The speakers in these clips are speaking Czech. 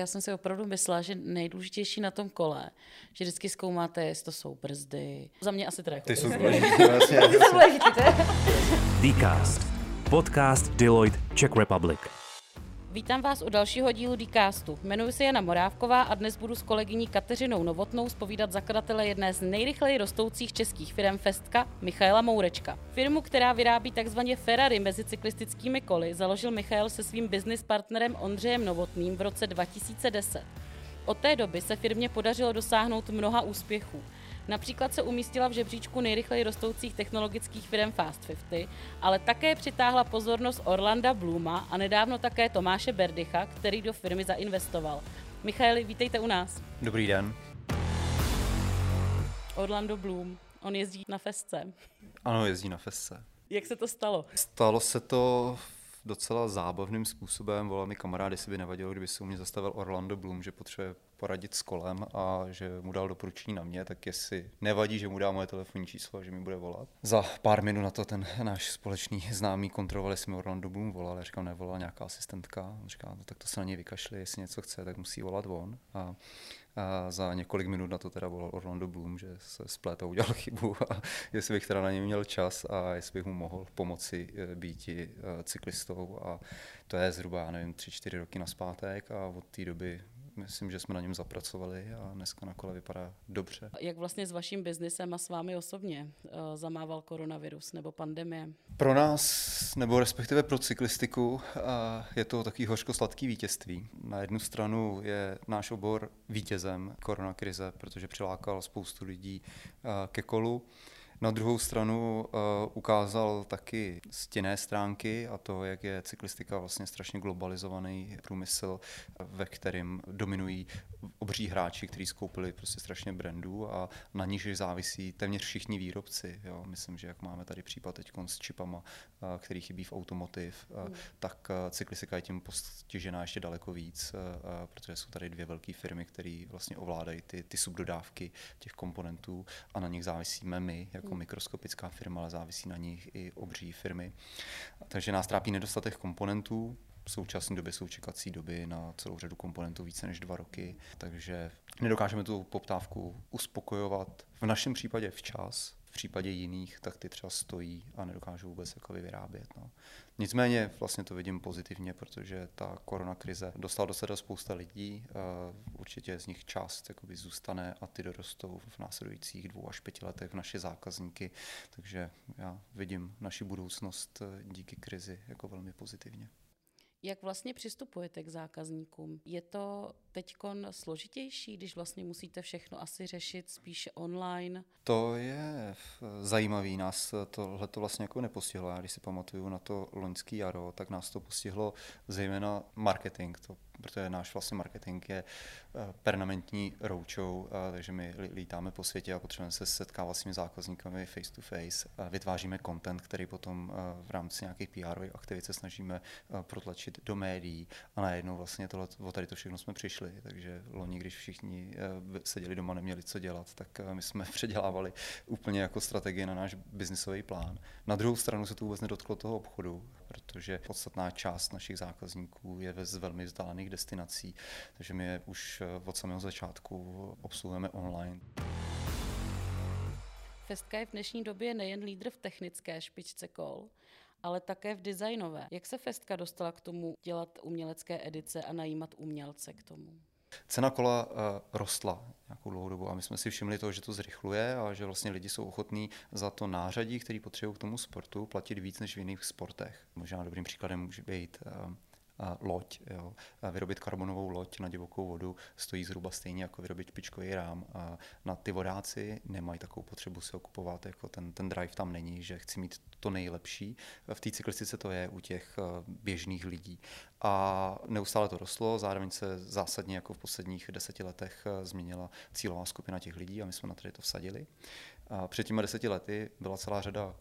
já jsem si opravdu myslela, že nejdůležitější na tom kole, že vždycky zkoumáte, jestli to jsou brzdy. Za mě asi teda jako Ty jsou důležité, vlastně. Ty jsou důležité. Dcast. Podcast Deloitte Czech Republic. Vítám vás u dalšího dílu Dcastu. Jmenuji se Jana Morávková a dnes budu s kolegyní Kateřinou Novotnou spovídat zakladatele jedné z nejrychleji rostoucích českých firm Festka, Michaela Mourečka. Firmu, která vyrábí takzvaně Ferrari mezi cyklistickými koly, založil Michael se svým business partnerem Ondřejem Novotným v roce 2010. Od té doby se firmě podařilo dosáhnout mnoha úspěchů. Například se umístila v žebříčku nejrychleji rostoucích technologických firm Fast 50, ale také přitáhla pozornost Orlanda Bluma a nedávno také Tomáše Berdycha, který do firmy zainvestoval. Michaeli, vítejte u nás. Dobrý den. Orlando Bloom, on jezdí na festce. Ano, jezdí na festce. Jak se to stalo? Stalo se to docela zábavným způsobem. Volal mi kamarád, jestli by nevadilo, kdyby se u mě zastavil Orlando Bloom, že potřebuje poradit s kolem a že mu dal doporučení na mě, tak jestli nevadí, že mu dá moje telefonní číslo a že mi bude volat. Za pár minut na to ten náš společný známý kontroloval, jestli mi Orlando Bloom volal. Já říkám, nevolala nějaká asistentka. On říká, no, tak to se na něj vykašli, jestli něco chce, tak musí volat on. A a za několik minut na to teda volal Orlando Bloom, že se splet udělal chybu a jestli bych teda na něj měl čas a jestli bych mu mohl pomoci být cyklistou a to je zhruba, nevím, tři, čtyři roky naspátek a od té doby myslím, že jsme na něm zapracovali a dneska na kole vypadá dobře. Jak vlastně s vaším biznesem a s vámi osobně uh, zamával koronavirus nebo pandemie? Pro nás, nebo respektive pro cyklistiku, uh, je to takový hořko-sladký vítězství. Na jednu stranu je náš obor vítězem koronakrize, protože přilákal spoustu lidí uh, ke kolu. Na druhou stranu uh, ukázal taky stěné stránky a to, jak je cyklistika vlastně strašně globalizovaný průmysl, ve kterém dominují obří hráči, kteří skoupili prostě strašně brandů a na nich závisí téměř všichni výrobci. Jo. Myslím, že jak máme tady případ teď s čipama, uh, který chybí v automotiv, mm. tak cyklistika je tím postižená ještě daleko víc, protože jsou tady dvě velké firmy, které vlastně ovládají ty, ty subdodávky těch komponentů a na nich závisíme my, jako jako mikroskopická firma, ale závisí na nich i obří firmy. Takže nás trápí nedostatek komponentů, v současné době jsou čekací doby na celou řadu komponentů více než dva roky, takže nedokážeme tu poptávku uspokojovat. V našem případě včas, v případě jiných, tak ty třeba stojí a nedokážou vůbec jako vyrábět. No. Nicméně vlastně to vidím pozitivně, protože ta koronakrize dostala do sebe spousta lidí, určitě z nich část jakoby zůstane a ty dorostou v následujících dvou až pěti letech v naše zákazníky, takže já vidím naši budoucnost díky krizi jako velmi pozitivně. Jak vlastně přistupujete k zákazníkům? Je to teď složitější, když vlastně musíte všechno asi řešit spíše online? To je zajímavý. Nás tohle to vlastně jako nepostihlo. Já když si pamatuju na to loňský jaro, tak nás to postihlo zejména marketing. To protože náš vlastně marketing je eh, permanentní roadshow, eh, takže my lítáme po světě a potřebujeme se setkávat s těmi zákazníkami face to face. Vytváříme content, který potom eh, v rámci nějakých PR aktivit se snažíme protlačit do médií a najednou vlastně tohle, o tady to všechno jsme přišli, takže loni, když všichni seděli doma, neměli co dělat, tak my jsme předělávali úplně jako strategii na náš biznisový plán. Na druhou stranu se to vůbec nedotklo toho obchodu, protože podstatná část našich zákazníků je z velmi vzdálených destinací, takže my je už eh, od samého začátku obsluhujeme online. Festka je v dnešní době nejen lídr v technické špičce kol, ale také v designové. Jak se Festka dostala k tomu dělat umělecké edice a najímat umělce k tomu? Cena kola uh, rostla nějakou dlouhou dobu a my jsme si všimli toho, že to zrychluje a že vlastně lidi jsou ochotní za to nářadí, který potřebují k tomu sportu, platit víc než v jiných sportech. Možná dobrým příkladem může být uh, loď. Jo. Vyrobit karbonovou loď na divokou vodu stojí zhruba stejně jako vyrobit špičkový rám. A na ty vodáci nemají takovou potřebu se okupovat, jako ten, ten drive tam není, že chci mít to nejlepší. V té cyklistice to je u těch běžných lidí. A neustále to rostlo, zároveň se zásadně jako v posledních deseti letech změnila cílová skupina těch lidí a my jsme na tady to vsadili. A před těmi deseti lety byla celá řada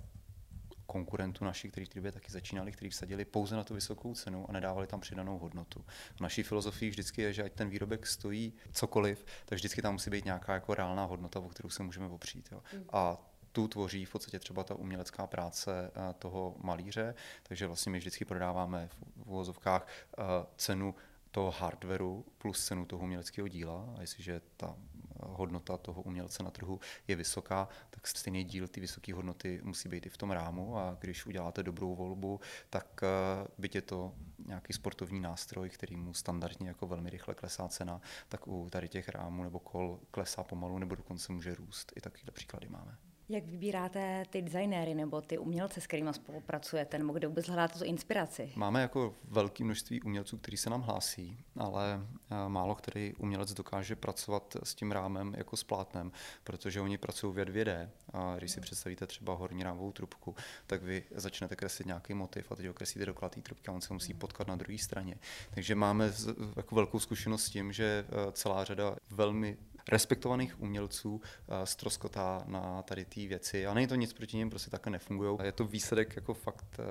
konkurentů našich, kteří v té době taky začínali, kteří vsadili pouze na tu vysokou cenu a nedávali tam přidanou hodnotu. V naší filozofii vždycky je, že ať ten výrobek stojí cokoliv, tak vždycky tam musí být nějaká jako reálná hodnota, o kterou se můžeme opřít. Jo. Mm. A tu tvoří v podstatě třeba ta umělecká práce eh, toho malíře, takže vlastně my vždycky prodáváme v uvozovkách eh, cenu toho hardwareu plus cenu toho uměleckého díla. A jestliže ta hodnota toho umělce na trhu je vysoká, tak stejný díl ty vysoké hodnoty musí být i v tom rámu a když uděláte dobrou volbu, tak eh, byť je to nějaký sportovní nástroj, který mu standardně jako velmi rychle klesá cena, tak u tady těch rámů nebo kol klesá pomalu nebo dokonce může růst. I takovýhle příklady máme. Jak vybíráte ty designéry nebo ty umělce, s kterými spolupracujete, nebo kde vůbec hledáte tu inspiraci? Máme jako velké množství umělců, kteří se nám hlásí, ale eh, málo který umělec dokáže pracovat s tím rámem jako s plátnem, protože oni pracují ve 2D. A když si představíte třeba horní rámovou trubku, tak vy začnete kreslit nějaký motiv a teď ho kreslíte do té trubky a on se musí potkat na druhé straně. Takže máme jako velkou zkušenost s tím, že eh, celá řada velmi respektovaných umělců stroskotá eh, na tady ty věci. A není to nic proti ním, prostě takhle nefungují. Je to výsledek jako fakt eh,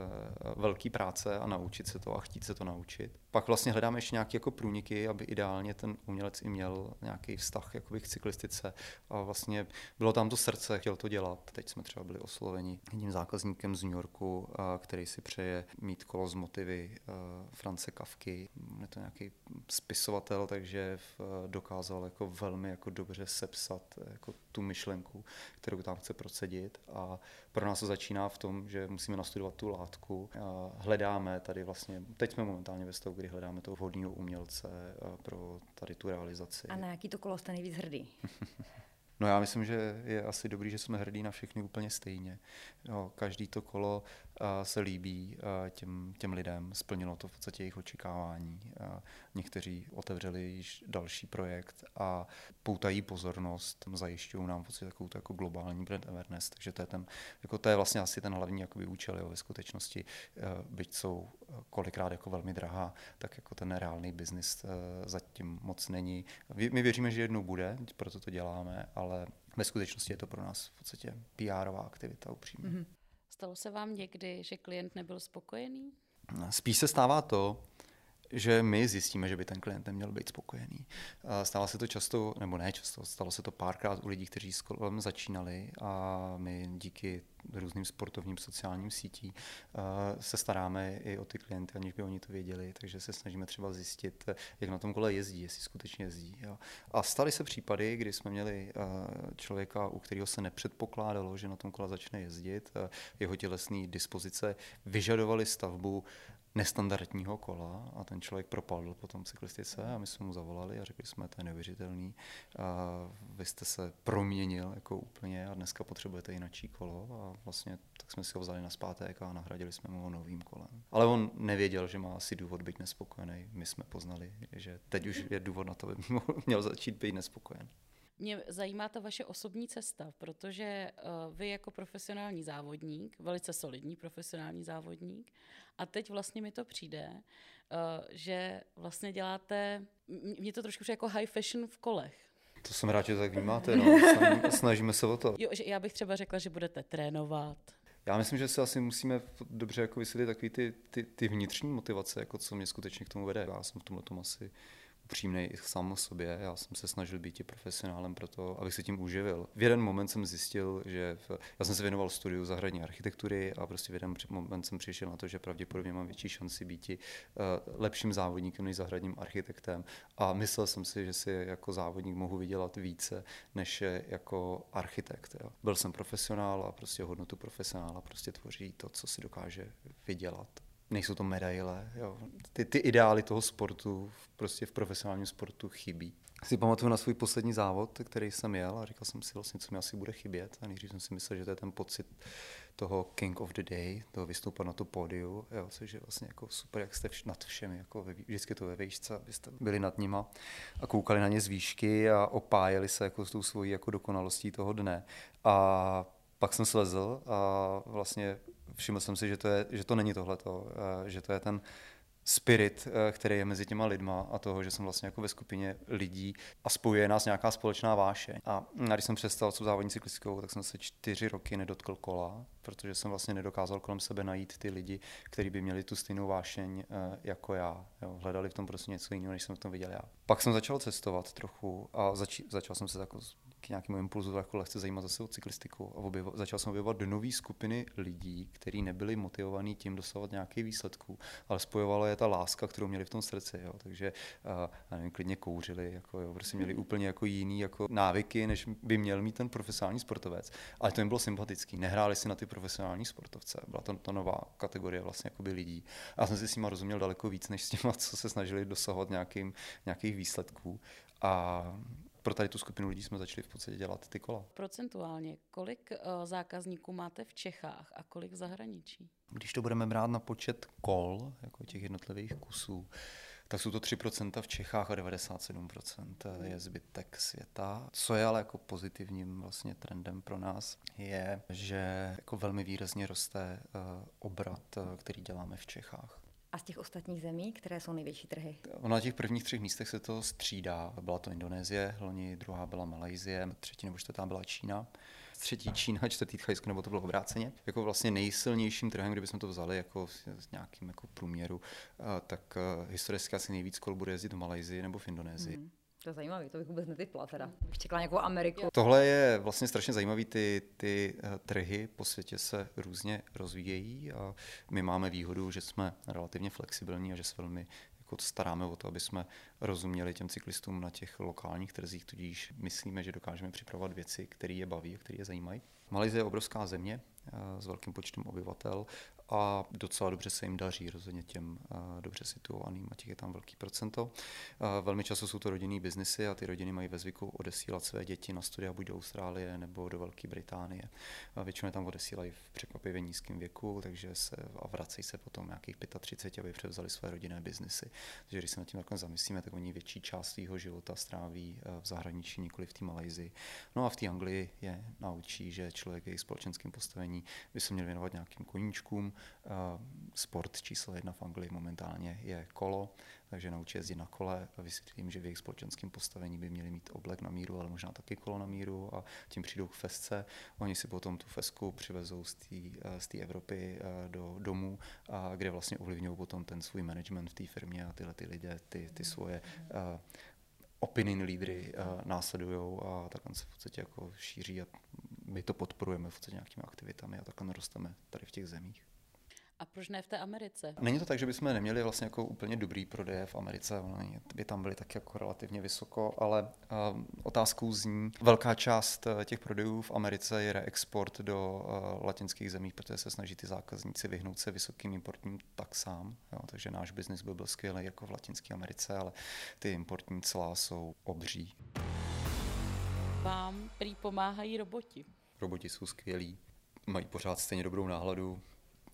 velký práce a naučit se to a chtít se to naučit. Pak vlastně hledáme ještě nějaké jako průniky, aby ideálně ten umělec i měl nějaký vztah jakoby k cyklistice. A vlastně bylo tam to srdce, chtěl to dělat. Teď jsme třeba byli osloveni jedním zákazníkem z New Yorku, eh, který si přeje mít kolo z motivy France Kavky. Je to nějaký spisovatel, takže dokázal jako velmi jako dobře sepsat jako tu myšlenku, kterou tam chce procedit. A pro nás to začíná v tom, že musíme nastudovat tu látku. A hledáme tady vlastně, teď jsme momentálně ve stavu, kdy hledáme toho vhodného umělce pro tady tu realizaci. A na jaký to kolo jste nejvíc hrdý? No já myslím, že je asi dobrý, že jsme hrdí na všechny úplně stejně. Jo, každý to kolo uh, se líbí uh, těm, těm lidem, splnilo to v podstatě jejich očekávání. Uh, někteří otevřeli již další projekt a poutají pozornost, zajišťují nám v podstatě takovou jako globální brand awareness, takže to je, ten, jako to je vlastně asi ten hlavní jakoby, účel jo, ve skutečnosti, byť jsou kolikrát jako velmi drahá, tak jako ten reálný biznis zatím moc není. My věříme, že jednou bude, proto to děláme, ale ale ve skutečnosti je to pro nás v podstatě PRová aktivita upřímně. Mm-hmm. Stalo se vám někdy, že klient nebyl spokojený? Spíš se stává to, že my zjistíme, že by ten klient neměl být spokojený. Stalo se to často, nebo ne často, stalo se to párkrát u lidí, kteří s kolem začínali a my díky různým sportovním sociálním sítí se staráme i o ty klienty, aniž by oni to věděli, takže se snažíme třeba zjistit, jak na tom kole jezdí, jestli skutečně jezdí. A staly se případy, kdy jsme měli člověka, u kterého se nepředpokládalo, že na tom kole začne jezdit, jeho tělesné dispozice vyžadovali stavbu nestandardního kola a ten člověk propadl po tom cyklistice a my jsme mu zavolali a řekli jsme, to je neuvěřitelný, a vy jste se proměnil jako úplně a dneska potřebujete jináčí kolo a vlastně tak jsme si ho vzali na zpátek a nahradili jsme mu ho novým kolem. Ale on nevěděl, že má asi důvod být nespokojený. My jsme poznali, že teď už je důvod na to, aby měl začít být nespokojen. Mě zajímá ta vaše osobní cesta, protože uh, vy jako profesionální závodník, velice solidní profesionální závodník, a teď vlastně mi to přijde, uh, že vlastně děláte, mě to trošku jako high fashion v kolech. To jsem rád, že tak vnímáte, no. snažíme se o to. Jo, že já bych třeba řekla, že budete trénovat. Já myslím, že se asi musíme dobře jako vysvětlit takový ty, ty, ty vnitřní motivace, jako co mě skutečně k tomu vede. Já jsem v tomhle tom asi upřímný i sám o sobě. Já jsem se snažil být i profesionálem pro to, abych se tím uživil. V jeden moment jsem zjistil, že v, já jsem se věnoval studiu zahradní architektury a prostě v jeden moment jsem přišel na to, že pravděpodobně mám větší šanci být uh, lepším závodníkem než zahradním architektem. A myslel jsem si, že si jako závodník mohu vydělat více než jako architekt. Jo. Byl jsem profesionál a prostě hodnotu profesionála prostě tvoří to, co si dokáže vydělat nejsou to medaile. Jo. Ty, ty ideály toho sportu prostě v profesionálním sportu chybí. Si pamatuju na svůj poslední závod, který jsem jel a říkal jsem si vlastně, co mi asi bude chybět. A nejdřív jsem si myslel, že to je ten pocit toho King of the Day, toho vystoupat na to pódiu, jo, což je vlastně jako super, jak jste nad všemi, jako ve, vždycky to ve výšce, abyste byli nad nima a koukali na ně z výšky a opájeli se jako s tou svojí jako dokonalostí toho dne. A pak jsem slezl a vlastně všiml jsem si, že to, je, že to není tohleto, eh, že to je ten spirit, eh, který je mezi těma lidma a toho, že jsem vlastně jako ve skupině lidí a spojuje nás nějaká společná váše. A když jsem přestal s závodní cyklistickou, tak jsem se čtyři roky nedotkl kola, protože jsem vlastně nedokázal kolem sebe najít ty lidi, kteří by měli tu stejnou vášeň eh, jako já. Jo. Hledali v tom prostě něco jiného, než jsem v tom viděl já. Pak jsem začal cestovat trochu a zač- začal jsem se jako k nějakému impulzu jako lehce zajímat zase o cyklistiku a objevo, začal jsem objevovat nové skupiny lidí, kteří nebyli motivovaní tím dosahovat nějakých výsledků, ale spojovala je ta láska, kterou měli v tom srdci. Jo. Takže uh, nevím, klidně kouřili, jako, jo, prostě měli úplně jako jiný jako návyky, než by měl mít ten profesionální sportovec. Ale to jim bylo sympatický. Nehráli si na ty profesionální sportovce. Byla to, to nová kategorie vlastně jakoby lidí. A já jsem si s nimi rozuměl daleko víc, než s těma, co se snažili dosahovat nějakým, nějakých výsledků. A pro tady tu skupinu lidí jsme začali v podstatě dělat ty kola. Procentuálně, kolik uh, zákazníků máte v Čechách a kolik v zahraničí? Když to budeme brát na počet kol, jako těch jednotlivých kusů, tak jsou to 3% v Čechách a 97% je zbytek světa. Co je ale jako pozitivním vlastně trendem pro nás, je, že jako velmi výrazně roste uh, obrat, uh, který děláme v Čechách. A z těch ostatních zemí, které jsou největší trhy? Na těch prvních třech místech se to střídá. Byla to Indonésie, loni druhá byla Malajzie, třetí nebo čtvrtá byla Čína. Třetí Čína, čtvrtý Thajsko, nebo to bylo obráceně. Jako vlastně nejsilnějším trhem, kdybychom to vzali jako s nějakým jako průměru, tak historicky asi nejvíc kol bude jezdit v Malajzii nebo v Indonésii. Hmm. To je zajímavé, to bych vůbec netypla teda. Bych čekala nějakou Ameriku. Tohle je vlastně strašně zajímavý, ty, ty eh, trhy po světě se různě rozvíjejí a my máme výhodu, že jsme relativně flexibilní a že se velmi jako staráme o to, aby jsme rozuměli těm cyklistům na těch lokálních trzích, tudíž myslíme, že dokážeme připravovat věci, které je baví a které je zajímají. Malajzie je obrovská země eh, s velkým počtem obyvatel a docela dobře se jim daří, rozhodně těm uh, dobře situovaným a těch je tam velký procento. Uh, velmi často jsou to rodinný biznesy a ty rodiny mají ve zvyku odesílat své děti na studia buď do Austrálie nebo do Velké Británie. Uh, většinou je tam odesílají v překvapivě nízkém věku, takže se a vracejí se potom nějakých 35, aby převzali své rodinné biznesy. Takže když se nad tím takhle zamyslíme, tak oni větší část svého života stráví v zahraničí, nikoli v té Malajzii. No a v té Anglii je naučí, že člověk je společenským postavení by se měl věnovat nějakým koníčkům, Eh, sport číslo jedna v Anglii momentálně je kolo, takže naučí jezdit na kole. Vysvětlím, že v jejich společenském postavení by měli mít oblek na míru, ale možná taky kolo na míru a tím přijdou k fesce. Oni si potom tu fesku přivezou z té eh, Evropy eh, do domů, a kde vlastně ovlivňují potom ten svůj management v té firmě a tyhle ty lidé, ty, ty svoje opinion lídry následují a takhle se v podstatě jako šíří a my to podporujeme v podstatě nějakými aktivitami a takhle rosteme tady v těch zemích. A proč ne v té Americe? Není to tak, že bychom neměli vlastně jako úplně dobrý prodeje v Americe, oni by tam byly taky jako relativně vysoko, ale uh, otázkou zní, velká část uh, těch prodejů v Americe je reexport do uh, latinských zemí, protože se snaží ty zákazníci vyhnout se vysokým importním taxám, jo, takže náš biznis by byl skvělý jako v Latinské Americe, ale ty importní clá jsou obří. Vám prý pomáhají roboti. Roboti jsou skvělí, mají pořád stejně dobrou náhladu,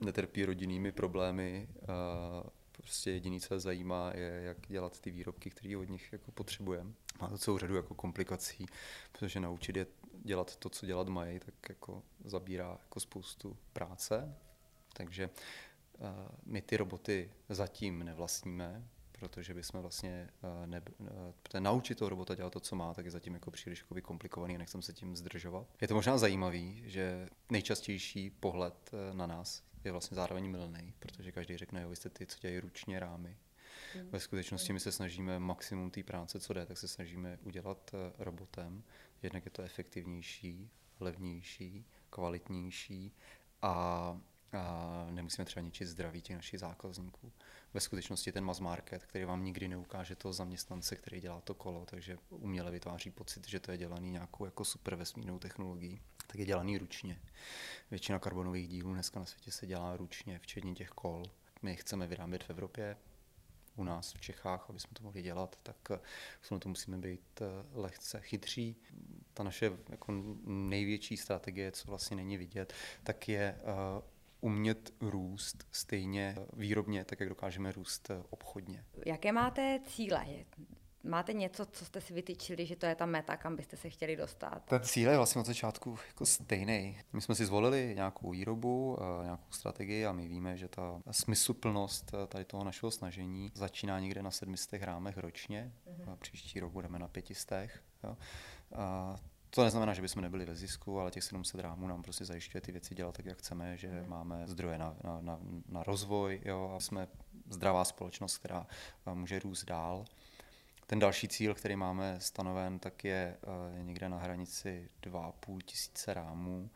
netrpí rodinnými problémy. A prostě jediný, co je zajímá, je, jak dělat ty výrobky, které od nich jako potřebujeme. Má to celou řadu jako komplikací, protože naučit je dělat to, co dělat mají, tak jako zabírá jako spoustu práce. Takže my ty roboty zatím nevlastníme, protože bychom vlastně uh, ne, uh, naučit toho robota dělat to, co má, tak je zatím jako příliš jako komplikovaný a nechcem se tím zdržovat. Je to možná zajímavý, že nejčastější pohled na nás je vlastně zároveň milný, protože každý řekne, jo, vy jste ty, co dělají ručně rámy. Mm. Ve skutečnosti my se snažíme maximum té práce, co jde, tak se snažíme udělat eh, robotem. Jednak je to efektivnější, levnější, kvalitnější a a nemusíme třeba ničit zdraví těch našich zákazníků. Ve skutečnosti ten mass market, který vám nikdy neukáže toho zaměstnance, který dělá to kolo, takže uměle vytváří pocit, že to je dělaný nějakou jako super vesmírnou technologií, tak je dělaný ručně. Většina karbonových dílů dneska na světě se dělá ručně, včetně těch kol. My chceme vyrábět v Evropě, u nás v Čechách, aby jsme to mohli dělat, tak v to musíme být eh, lehce chytří. Ta naše jako největší strategie, co vlastně není vidět, tak je uh, umět růst stejně výrobně, tak jak dokážeme růst eh, obchodně. Jaké máte cíle? Máte něco, co jste si vytyčili, že to je ta meta, kam byste se chtěli dostat? Ten cíl je vlastně od začátku jako stejný. My jsme si zvolili nějakou výrobu, eh, nějakou strategii a my víme, že ta smysluplnost eh, tady toho našeho snažení začíná někde na 700 rámech ročně. Mm-hmm. Příští rok budeme na 500. Jo. A To neznamená, že bychom nebyli ve zisku, ale těch 700 rámů nám prostě zajišťuje ty věci dělat tak, jak chceme, že mm. máme zdroje na, na, na, na rozvoj jo, a jsme zdravá společnost, která může růst dál. Ten další cíl, který máme stanoven, tak je někde na hranici 2,5 tisíce rámů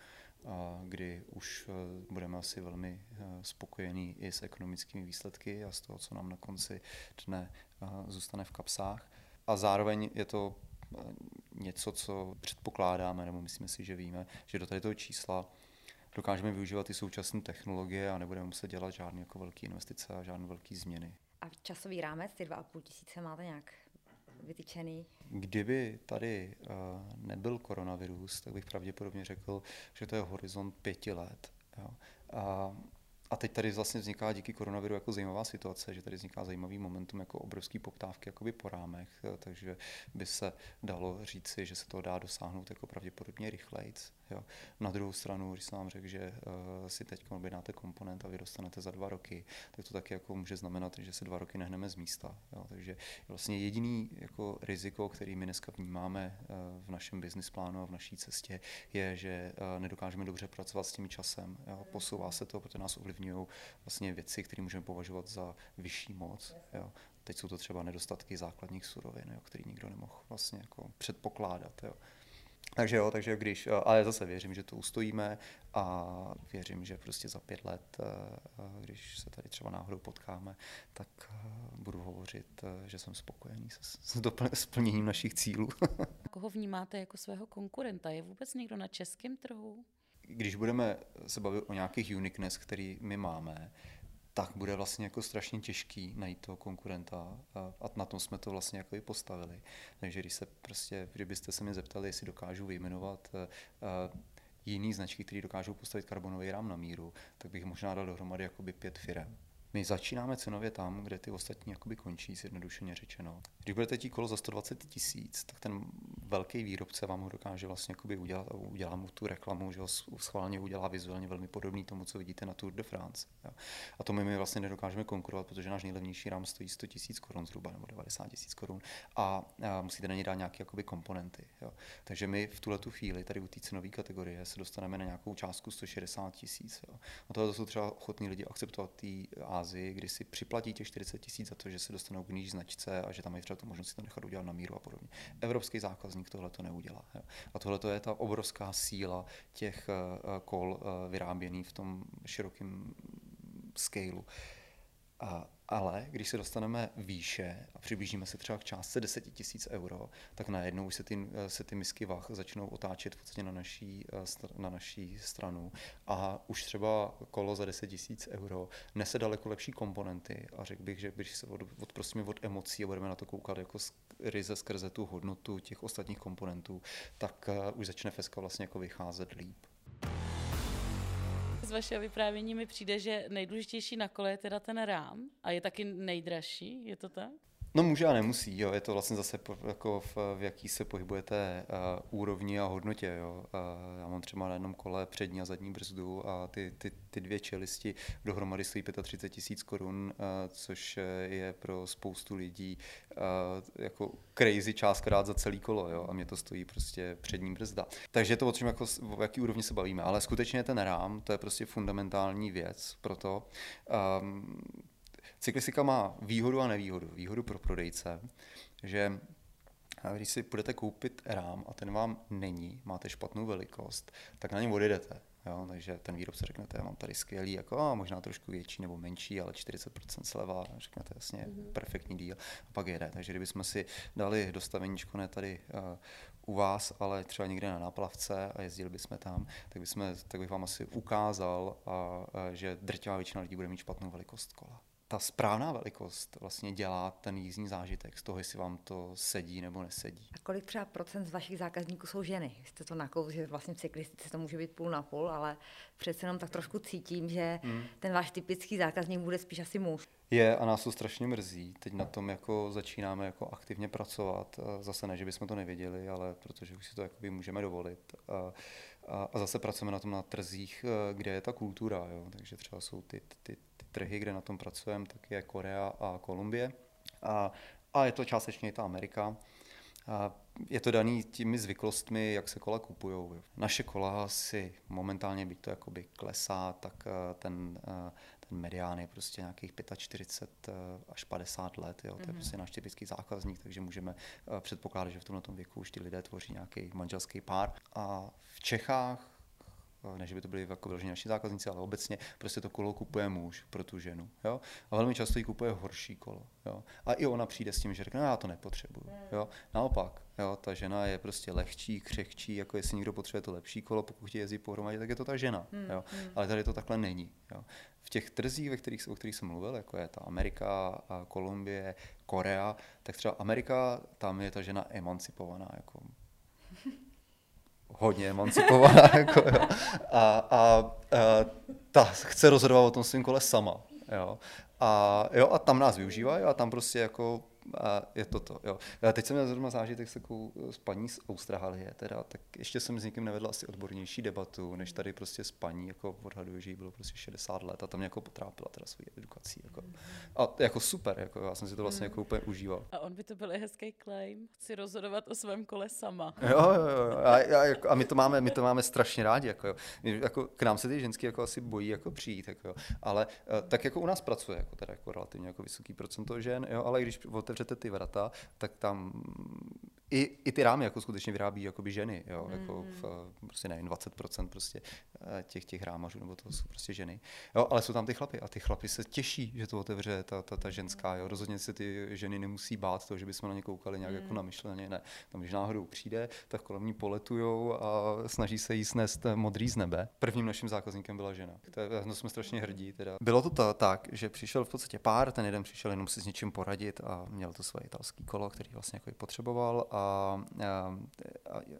kdy už eh, budeme asi velmi eh, spokojení i s ekonomickými výsledky a z toho, co nám na konci dne eh, zůstane v kapsách. A zároveň je to něco, co předpokládáme, nebo myslíme si, že víme, že do tady toho čísla dokážeme využívat i současné technologie a nebudeme muset dělat žádné jako velké investice a žádné velké změny. A časový rámec, ty 2,5 tisíce, máte nějak vytyčený? Kdyby tady uh, nebyl koronavirus, tak bych pravděpodobně řekl, že to je horizont pěti let. Jo. A a teď tady vlastně vzniká díky koronaviru jako zajímavá situace, že tady vzniká zajímavý momentum jako obrovský poptávky jakoby po rámech, eh, takže by se dalo říci, že se to dá dosáhnout jako pravděpodobně rychleji. Jo. Na druhou stranu, když jsem vám řekl, že uh, si teď objednáte komponent a vy dostanete za dva roky, tak to taky jako může znamenat, že se dva roky nehneme z místa. Jo. Takže vlastně jediný jako riziko, který my dneska vnímáme uh, v našem business plánu a v naší cestě, je, že uh, nedokážeme dobře pracovat s tím časem. Jo. Posouvá se to, protože nás ovlivňují vlastně věci, které můžeme považovat za vyšší moc. Jo. Teď jsou to třeba nedostatky základních surovin, jo, který nikdo nemohl vlastně jako předpokládat. Jo. Takže jo, takže když, eh, ale zase věřím, že to ustojíme a věřím, že prostě za pět let, eh, eh, když se tady třeba náhodou potkáme, tak budu hovořit, že jsem spokojený s, s plněním našich cílů. Koho vnímáte jako svého konkurenta? Je vůbec někdo na českém trhu? Když budeme se bavit o nějakých uniqueness, který my máme, tak bude vlastně jako strašně těžký najít toho konkurenta a na tom jsme to vlastně jako i postavili. Takže když se prostě, kdybyste se mě zeptali, jestli dokážu vyjmenovat uh, jiný značky, které dokážou postavit karbonový rám na míru, tak bych možná dal dohromady jakoby pět firem. My začínáme cenově tam, kde ty ostatní jakoby končí, zjednodušeně řečeno. Když budete tí kolo za 120 tisíc, tak ten velký výrobce vám ho dokáže vlastně jakoby udělat a udělá mu tu reklamu, že ho schválně udělá vizuálně velmi podobný tomu, co vidíte na Tour de France. Jo. A to my, my vlastně nedokážeme konkurovat, protože náš nejlevnější rám stojí 100 tisíc korun zhruba, nebo 90 tisíc korun a, a, musíte na ně dát nějaké jakoby komponenty. Jo. Takže my v tuhle tu chvíli tady u té cenové kategorie se dostaneme na nějakou částku 160 tisíc. A tohle jsou třeba ochotní lidi akceptovat té Ázii, kdy si připlatí těch 40 tisíc za to, že se dostanou k níž značce a že tam je třeba tu možnost si to nechat udělat na míru a podobně. Evropský zákazník tohle to neudělá. Jo. A tohle je ta obrovská síla těch eh, kol eh, vyráběných v tom širokém scaleu. A, ale když se dostaneme výše a přiblížíme se třeba k částce 10 tisíc euro, tak najednou se ty, se ty misky vah začnou otáčet v podstatě na naší, na naší stranu. A už třeba kolo za 10 tisíc euro nese daleko lepší komponenty a řekl bych, že když se od, odprostíme od emocí a budeme na to koukat jako ryze skrze tu hodnotu těch ostatních komponentů, tak uh, už začne feska vlastně jako vycházet líp z vašeho vyprávění mi přijde, že nejdůležitější na kole je teda ten rám a je taky nejdražší, je to tak? No může a nemusí, jo. je to vlastně zase po, jako v, v jaký se pohybujete uh, úrovni a hodnotě. Jo. Uh, já mám třeba na jednom kole přední a zadní brzdu a ty, ty, ty dvě čelisti dohromady stojí 35 tisíc korun, uh, což je pro spoustu lidí uh, jako crazy částka dát za celý kolo jo. a mě to stojí prostě přední brzda. Takže je to o čem, jako, o jaký úrovni se bavíme, ale skutečně ten rám, to je prostě fundamentální věc pro to. Um, Cyklistika má výhodu a nevýhodu. Výhodu pro prodejce, že když si budete koupit rám a ten vám není, máte špatnou velikost, tak na něm odjedete. Jo, takže ten výrobce řeknete, já mám tady skvělý, jako a možná trošku větší nebo menší, ale 40% sleva, řeknete jasně, mm-hmm. perfektní díl a pak jede. Takže kdybychom si dali dostaveníčko ne tady uh, u vás, ale třeba někde na náplavce a jezdili bychom tam, tak, bychom, tak bych vám asi ukázal, a, a, že drtivá většina lidí bude mít špatnou velikost kola ta správná velikost vlastně dělá ten jízdní zážitek z toho, jestli vám to sedí nebo nesedí. A kolik třeba procent z vašich zákazníků jsou ženy? Jste to nakouz, že vlastně v cyklistice to může být půl na půl, ale přece jenom tak trošku cítím, že hmm. ten váš typický zákazník bude spíš asi muž. Je a nás to strašně mrzí. Teď na tom jako začínáme jako aktivně pracovat. Zase ne, že bychom to nevěděli, ale protože už si to jakoby můžeme dovolit. A, a, a zase pracujeme na tom na trzích, kde je ta kultura. Jo? Takže třeba jsou ty, ty, trhy, kde na tom pracujeme, tak je Korea a Kolumbie. A, a je to částečně i ta Amerika. A je to daný těmi zvyklostmi, jak se kola kupují. Naše kola si momentálně, byť to jakoby klesá, tak eh, ten, eh, ten medián je prostě nějakých 45 až 50 let. Jo. To je mm-hmm. prostě náš typický zákazník, takže můžeme předpokládat, že v tomto věku už ty lidé tvoří nějaký manželský pár. A v Čechách ne, že by to byli jako vyloženě naši zákazníci, ale obecně prostě to kolo kupuje muž pro tu ženu. Jo? A velmi často jí kupuje horší kolo. Jo? A i ona přijde s tím, že řekne, no, já to nepotřebuju. Jo? Naopak, jo? ta žena je prostě lehčí, křehčí, jako jestli někdo potřebuje to lepší kolo, pokud chtějí jezdit pohromadě, tak je to ta žena. Hmm, jo? Hmm. Ale tady to takhle není. Jo? V těch trzích, ve kterých, o kterých jsem mluvil, jako je ta Amerika, Kolumbie, Korea, tak třeba Amerika, tam je ta žena emancipovaná. Jako hodně emancipovaná. jako, jo. A, a, a ta chce rozhodovat o tom svém kole sama. Jo. A, jo, a tam nás využívají a tam prostě jako a je to to. Jo. A teď jsem měl zrovna zážitek s takovou s paní z Austrálie, teda, tak ještě jsem s někým nevedl asi odbornější debatu, než tady prostě s paní, jako odhaduju, že jí bylo prostě 60 let a tam mě jako potrápila teda svoji edukací. Jako. A jako super, jako, já jsem si to vlastně jako úplně užíval. A on by to byl hezký claim, chci rozhodovat o svém kole sama. Jo, jo, jo. A, a, jako, a my, to máme, my to máme strašně rádi. Jako, jo. Jako, k nám se ty ženský jako asi bojí jako přijít, jako, jo. ale eh, tak jako u nás pracuje jako, teda, jako relativně jako vysoký procento žen, jo, ale když otevřete ty vrata, tak tam i, i ty rámy jako skutečně vyrábí jakoby ženy, jo, mm. jako v, prostě nevím, 20% prostě eh, těch, těch rámařů, nebo to jsou prostě ženy. Jo, ale jsou tam ty chlapy a ty chlapy se těší, že to otevře ta, ta, ta ženská, jo. Rozhodně se ty ženy nemusí bát toho, že bychom na ně koukali nějak mm. jako namyšleně, ne. Tam, když náhodou přijde, tak kolem ní poletujou a snaží se jí snést modrý z nebe. Prvním naším zákazníkem byla žena. To, no, jsme strašně hrdí. Teda. Bylo to ta, tak, že přišel v podstatě pár, ten jeden přišel jenom si s něčím poradit a měl to své italské kolo, který vlastně jako potřeboval a, a,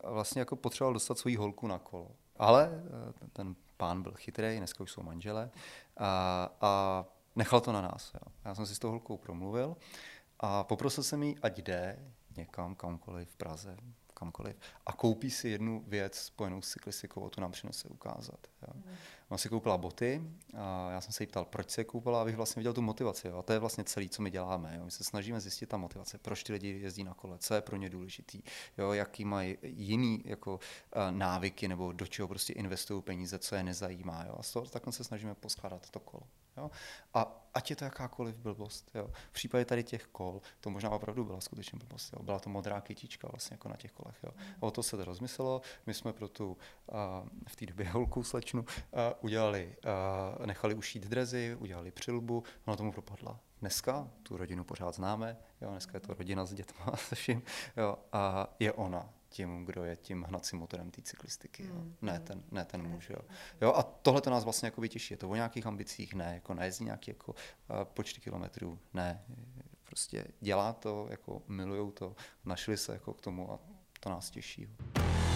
a vlastně jako potřeboval dostat svou holku na kolo. Ale eh, ten pán byl chytrý, dneska už jsou manžele a, a nechal to na nás. Jo. Já jsem si s tou holkou promluvil a poprosil jsem jí, ať jde někam, kamkoliv v Praze, kamkoliv a koupí si jednu věc spojenou s cyklistikou a tu nám přinese ukázat. Jo. Mm. Ona si koupila boty a já jsem se jí ptal, proč se koupila, abych vlastně viděl tu motivaci. Jo. A to je vlastně celé, co my děláme. Jo. My se snažíme zjistit ta motivace, proč ty lidi jezdí na kole, co je pro ně důležitý, jo, jaký mají jiný jako, uh, návyky nebo do čeho prostě investují peníze, co je nezajímá. Jo. A z toho takhle se snažíme poskládat to kolo. Jo. A ať je to jakákoliv blbost. Jo. V případě tady těch kol, to možná opravdu byla skutečně blbost. Jo. Byla to modrá kytička vlastně jako na těch kolech. Jo. A o to se to rozmyslelo. My jsme pro tu uh, v té době holku slečnu uh, udělali, uh, nechali ušít drezy, udělali přilbu, ona tomu propadla. Dneska tu rodinu pořád známe, jo, dneska je to rodina s dětma se vším, jo, a je ona tím, kdo je tím hnacím motorem té cyklistiky. Jo. Mm. Ne, ten, ne ten muž. Jo. jo a tohle to nás vlastně jako těší. Je to o nějakých ambicích, ne, jako nejezdí nějaký jako uh, počty kilometrů, ne. Prostě dělá to, jako milujou to, našli se jako k tomu a to nás těší. Jo.